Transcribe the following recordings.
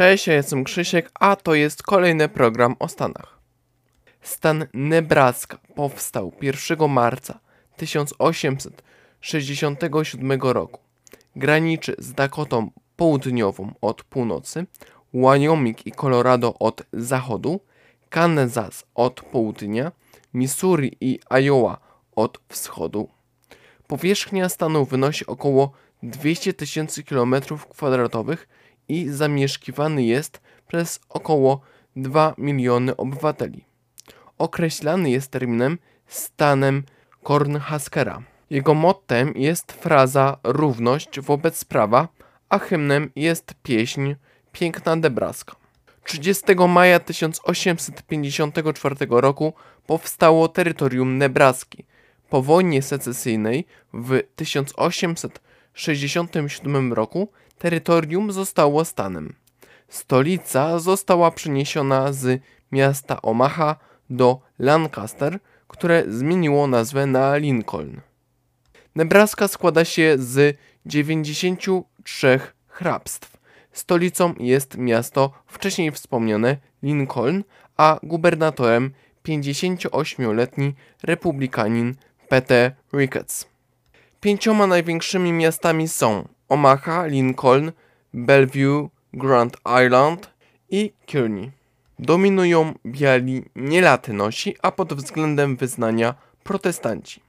Cześć, ja jestem Krzysiek, a to jest kolejny program o Stanach. Stan Nebraska powstał 1 marca 1867 roku. Graniczy z Dakotą Południową od północy, Wyoming i Colorado od zachodu, Kansas od południa, Missouri i Iowa od wschodu. Powierzchnia stanu wynosi około 200 tysięcy km2 i zamieszkiwany jest przez około 2 miliony obywateli. Określany jest terminem stanem Cornhuskera. Jego mottem jest fraza równość wobec prawa, a hymnem jest pieśń Piękna Nebraska. 30 maja 1854 roku powstało terytorium Nebraski. Po wojnie secesyjnej w 1867 roku terytorium zostało stanem. Stolica została przeniesiona z miasta Omaha do Lancaster, które zmieniło nazwę na Lincoln. Nebraska składa się z 93 hrabstw. Stolicą jest miasto wcześniej wspomniane Lincoln, a gubernatorem 58-letni republikanin Peter Ricketts. Pięcioma największymi miastami są Omaha, Lincoln, Bellevue, Grand Island i Kearney. Dominują biali nielatynosi, a pod względem wyznania protestanci.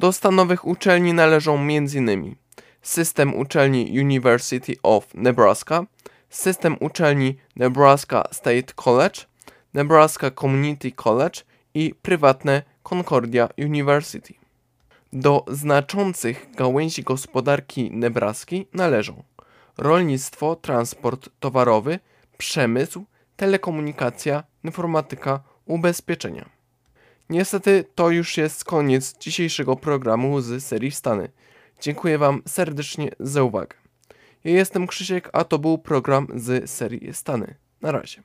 Do stanowych uczelni należą m.in. system uczelni University of Nebraska, system uczelni Nebraska State College, Nebraska Community College i prywatne Concordia University. Do znaczących gałęzi gospodarki Nebraski należą rolnictwo, transport towarowy, przemysł, telekomunikacja, informatyka, ubezpieczenia. Niestety to już jest koniec dzisiejszego programu z serii Stany. Dziękuję Wam serdecznie za uwagę. Ja jestem Krzysiek, a to był program z serii Stany. Na razie.